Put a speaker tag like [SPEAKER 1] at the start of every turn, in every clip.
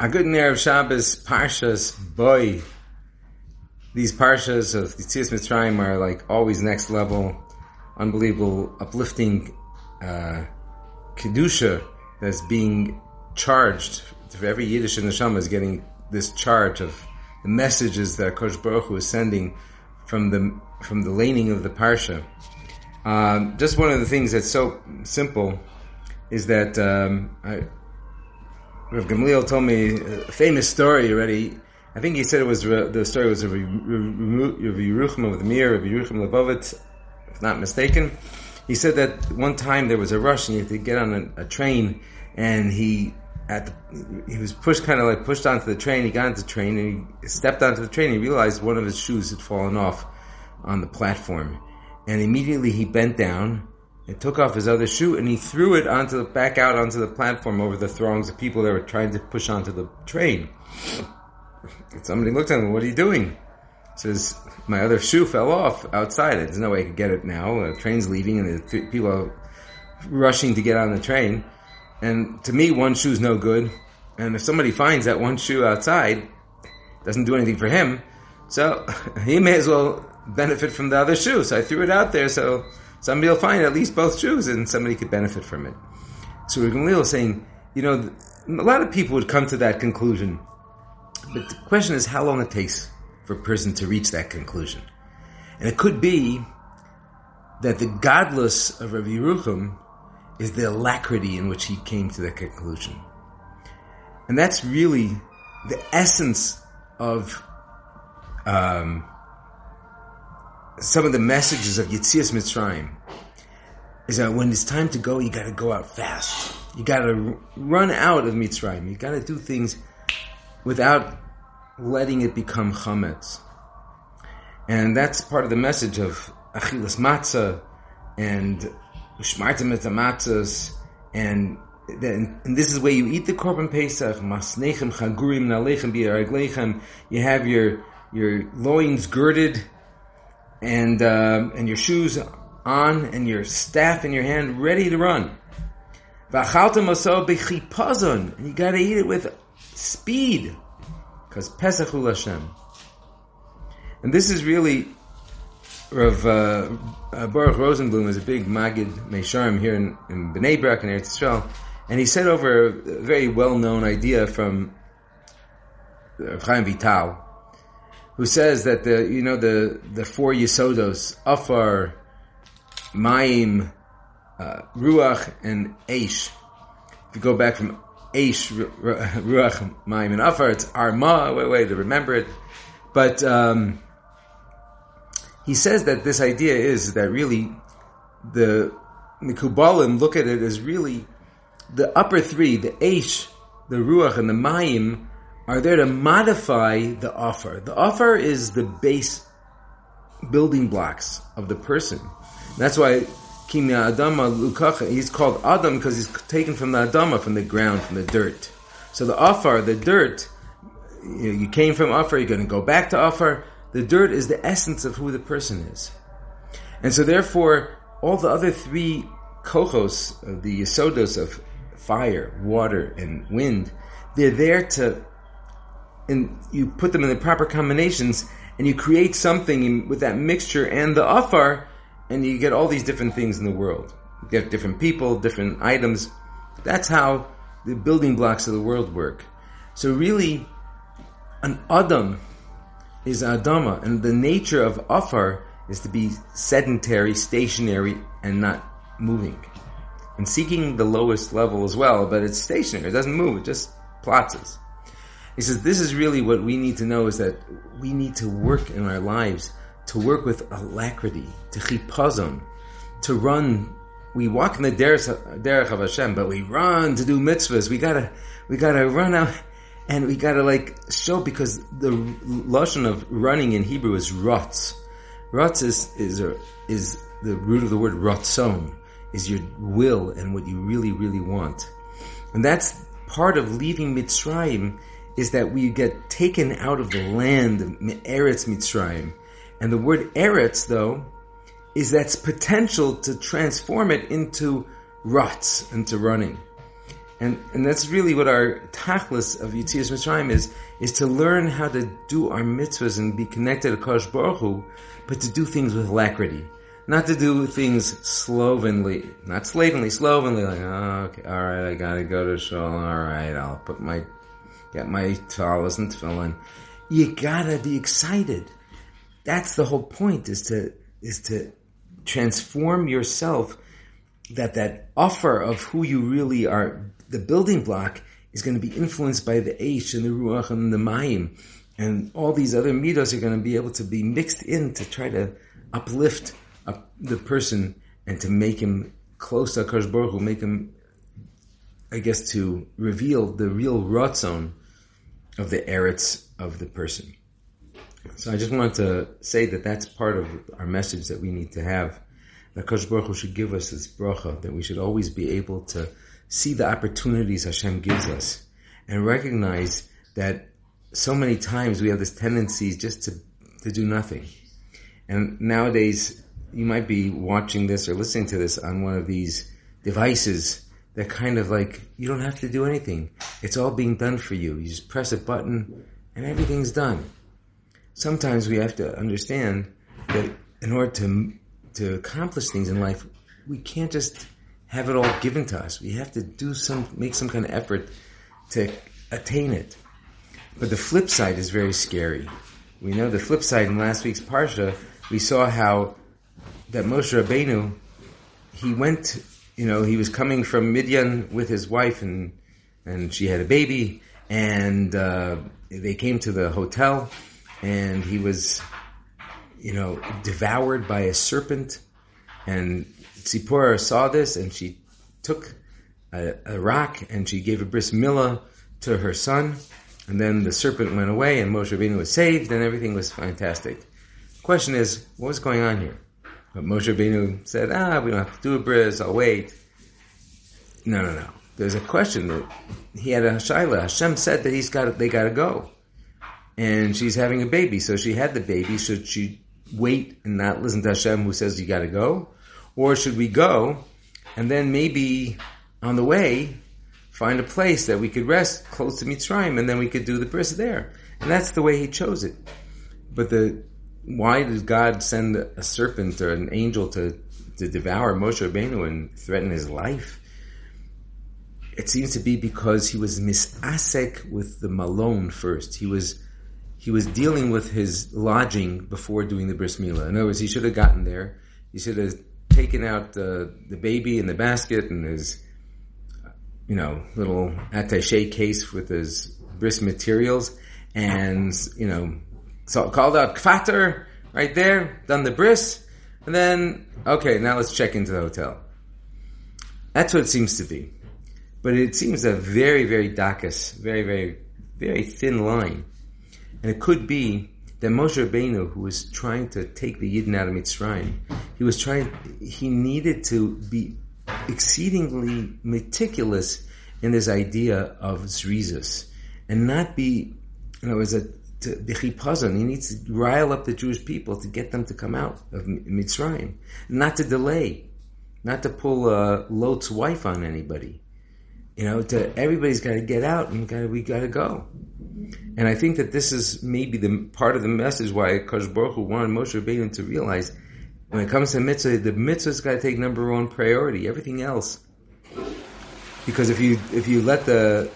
[SPEAKER 1] A good Erev Shabbos Parshas Bo. These Parshas of the Tzias Mitzrayim are like always next level, unbelievable, uplifting uh, Kedusha that's being charged. For every Yiddish in the Shama is getting this charge of the messages that Kosh Baruch Hu is sending from the from the laning of the Parsha. Um, just one of the things that's so simple is that um, I, Rav Gamliel told me a famous story already. I think he said it was uh, the story was of Yeruchim the Mir, of Yeruchim Levovitz, if not mistaken. He said that one time there was a rush and he had to get on a, a train, and he at the, he was pushed kind of like pushed onto the train. He got into the train and he stepped onto the train. And he realized one of his shoes had fallen off on the platform, and immediately he bent down and took off his other shoe and he threw it onto the back out onto the platform over the throngs of people that were trying to push onto the train. And somebody looked at him, "What are you doing?" He says, "My other shoe fell off outside. There's no way I could get it now. The train's leaving, and the people are rushing to get on the train. And to me, one shoe's no good. And if somebody finds that one shoe outside, doesn't do anything for him, so he may as well benefit from the other shoe. So I threw it out there so." Somebody will find at least both shoes and somebody could benefit from it. So Gamliel is saying, you know, a lot of people would come to that conclusion, but the question is how long it takes for a person to reach that conclusion. And it could be that the gadlus of Rav Yerucham is the alacrity in which he came to that conclusion. And that's really the essence of um, some of the messages of Yitzias Mitzrayim is that when it's time to go, you got to go out fast. You got to run out of Mitzrayim. You got to do things without letting it become chametz. And that's part of the message of Achilas Matzah and Ushmartim matzahs and then, and this is where you eat the korban pesach, masnechem chagurim nalechem bi'araglechem. You have your your loins girded and uh, and your shoes on and your staff in your hand, ready to run. And you got to eat it with speed, because Pesachul Hashem. And this is really Rav uh, uh, Baruch Rosenblum is a big Magid Mesharim here in, in Bnei Brak and Eretz Yisrael, and he said over a very well-known idea from uh, Chaim Vital, who says that the you know the the four yisodos afar, maim, uh, ruach, and aish. If you go back from aish, ruach, maim, and afar, it's arma. Wait, wait, to remember it. But um, he says that this idea is that really the Mikubalim look at it as really the upper three, the aish, the ruach, and the mayim are there to modify the afar. The afar is the base building blocks of the person. That's why Kimya Adama Lukacha, he's called Adam because he's taken from the Adama, from the ground, from the dirt. So the afar, the dirt, you, know, you came from afar, you're going to go back to afar. The dirt is the essence of who the person is. And so therefore, all the other three kohos, uh, the sodos of fire, water, and wind, they're there to and you put them in the proper combinations, and you create something with that mixture and the afar, and you get all these different things in the world. You get different people, different items. That's how the building blocks of the world work. So really, an Adam is Adama, and the nature of Afar is to be sedentary, stationary, and not moving. And seeking the lowest level as well, but it's stationary, it doesn't move, it just plots. He says this is really what we need to know is that we need to work in our lives to work with alacrity, to chipazon, to run. We walk in the derech of Hashem, but we run to do mitzvahs. We gotta, we gotta run out, and we gotta like show because the lashon of running in Hebrew is rotz. Rotz is is is the root of the word rotzon, is your will and what you really really want, and that's part of leaving Mitzrayim is that we get taken out of the land, of Eretz Mitzrayim. And the word Eretz, though, is that's potential to transform it into ruts, into running. And, and that's really what our tachlis of Yitzias Mitzrayim is, is to learn how to do our mitzvahs and be connected to Kosh Baruch Hu, but to do things with alacrity. Not to do things slovenly, not slavenly, slovenly, like, oh, okay, alright, I gotta go to shul, alright, I'll put my, get my talis and tefillin. You gotta be excited. That's the whole point, is to, is to transform yourself that that afar of who you really are, the building block is going to be influenced by the Aish and the Ruach and the Mayim. And all these other midos are going to be able to be mixed in to try to uplift up the person and to make him close to Akash Baruch make him, I guess, to reveal the real ratzon of the eretz of the person. So I just wanted to say that that's part of our message that we need to have that Kosh Baruch Hu should give us this bracha, that we should always be able to see the opportunities Hashem gives us and recognize that so many times we have this tendency just to, to do nothing. And nowadays, you might be watching this or listening to this on one of these devices that kind of like, you don't have to do anything. It's all being done for you. You just press a button and everything's done. Sometimes we have to understand that in order to to accomplish things in life, we can't just have it all given to us. We have to do some, make some kind of effort to attain it. But the flip side is very scary. We know the flip side in last week's Parsha, we saw how that Moshe Rabbeinu, he went, you know, he was coming from Midian with his wife and, and she had a baby and, uh, they came to the hotel and he was you know, devoured by a serpent. And Tzipora saw this and she took a, a, rock and she gave a bris milah to her son. And then the serpent went away and Moshe Rabbeinu was saved and everything was fantastic. Question is, what was going on here? But Moshe Rabbeinu said, ah, we don't have to do a bris, I'll wait. No, no, no. There's a question that he had a shaila. Hashem said that he's got, they gotta go. And she's having a baby, so she had the baby, should she wait and not listen to Hashem who says you got to go? Or should we go and then maybe on the way find a place that we could rest close to Mitzrayim and then we could do the bris there? And that's the way he chose it. But the why did God send a serpent or an angel to, to devour Moshe Rabbeinu and threaten his life? It seems to be because he was misasek with the malon first. He was he was dealing with his lodging before doing the bris milah. In other words, he should have gotten there. He should have taken out the, the baby in the basket and his, you know, little attaché case with his bris materials and, you know, so called out kvater right there, done the bris, and then, okay, now let's check into the hotel. That's what it seems to be. But it seems a very, very dacus, very, very, very thin line and it could be that Moshe Rabbeinu, who was trying to take the Yidden out of Mitzrayim, he was trying, he needed to be exceedingly meticulous in this idea of Zrizus and not be, you know, as a, to the chipazon. He needs to rile up the Jewish people to get them to come out of Mitzrayim, not to delay, not to pull uh, Lot's wife on anybody. You know, to everybody's got to get out and gotta, we got to go. And I think that this is maybe the part of the message why Kosh Hu wanted Moshe Rabbeinu to realize when it comes to mitzvah, the mitzvah's got to take number one priority. Everything else, because if you if you let the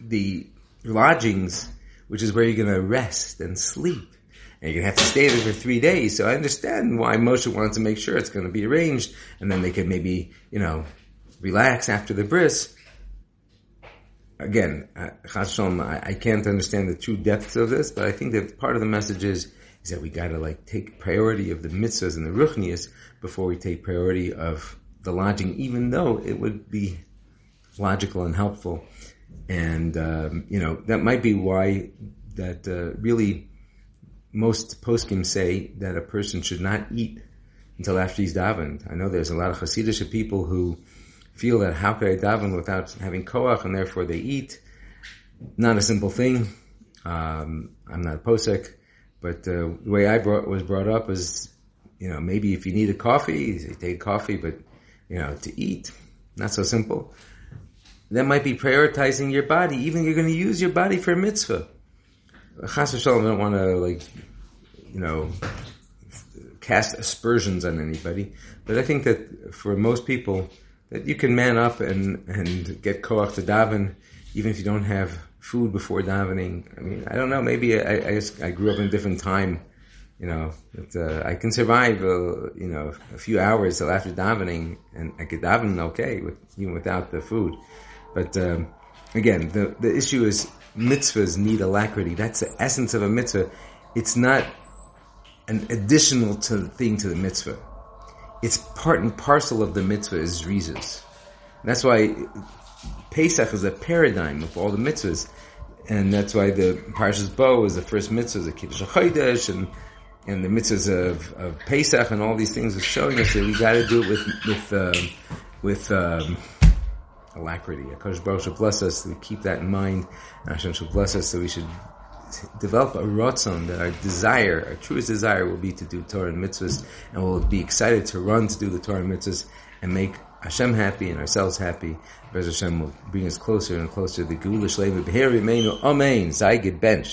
[SPEAKER 1] the lodgings, which is where you're going to rest and sleep, and you're going to have to stay there for three days. So I understand why Moshe wanted to make sure it's going to be arranged, and then they could maybe you know relax after the bris again, uh, I, I can't understand the true depths of this, but I think that part of the message is, is that we gotta like take priority of the mitzvahs and the ruchnias before we take priority of the lodging, even though it would be logical and helpful. And, um, you know, that might be why that, uh, really most poskim say that a person should not eat until after he's davened. I know there's a lot of Hasidic people who feel that how could I daven without having koach, and therefore they eat. Not a simple thing. Um, I'm not a posek, but uh, the way I brought, was brought up is, you know, maybe if you need a coffee, you take coffee, but you know, to eat, not so simple. That might be prioritizing your body. Even you're going to use your body for a mitzvah. Chas v'shalom, I don't want to like, you know, cast aspersions on anybody, but I think that for most people, that you can man up and, and get koach to daven, even if you don't have food before davening. I mean, I don't know, maybe I, I, just, I grew up in a different time, you know, that, uh, I can survive, uh, you know, a few hours till after davening, and I could daven okay, with, even without the food. But, um, again, the, the issue is mitzvahs need alacrity. That's the essence of a mitzvah. It's not an additional to thing to the mitzvah. It's part and parcel of the mitzvah is zrizus. That's why Pesach is a paradigm of all the mitzvahs. And that's why the Parshas Bo is the first mitzvah, the Kiddush HaChodesh, and, and the mitzvahs of, of Pesach and all these things are showing us that we gotta do it with, with, uh, with, um, alacrity. Akash Baruch should bless us to keep that in mind. And Hashem should bless us so we should develop a ratzon that our desire, our truest desire will be to do Torah and mitzvahs and we'll be excited to run to do the Torah and mitzvahs and make Hashem happy and ourselves happy. Bez Hashem will bring us closer and closer to the Geulah Shleiva Beheri Amen. Zai get benched.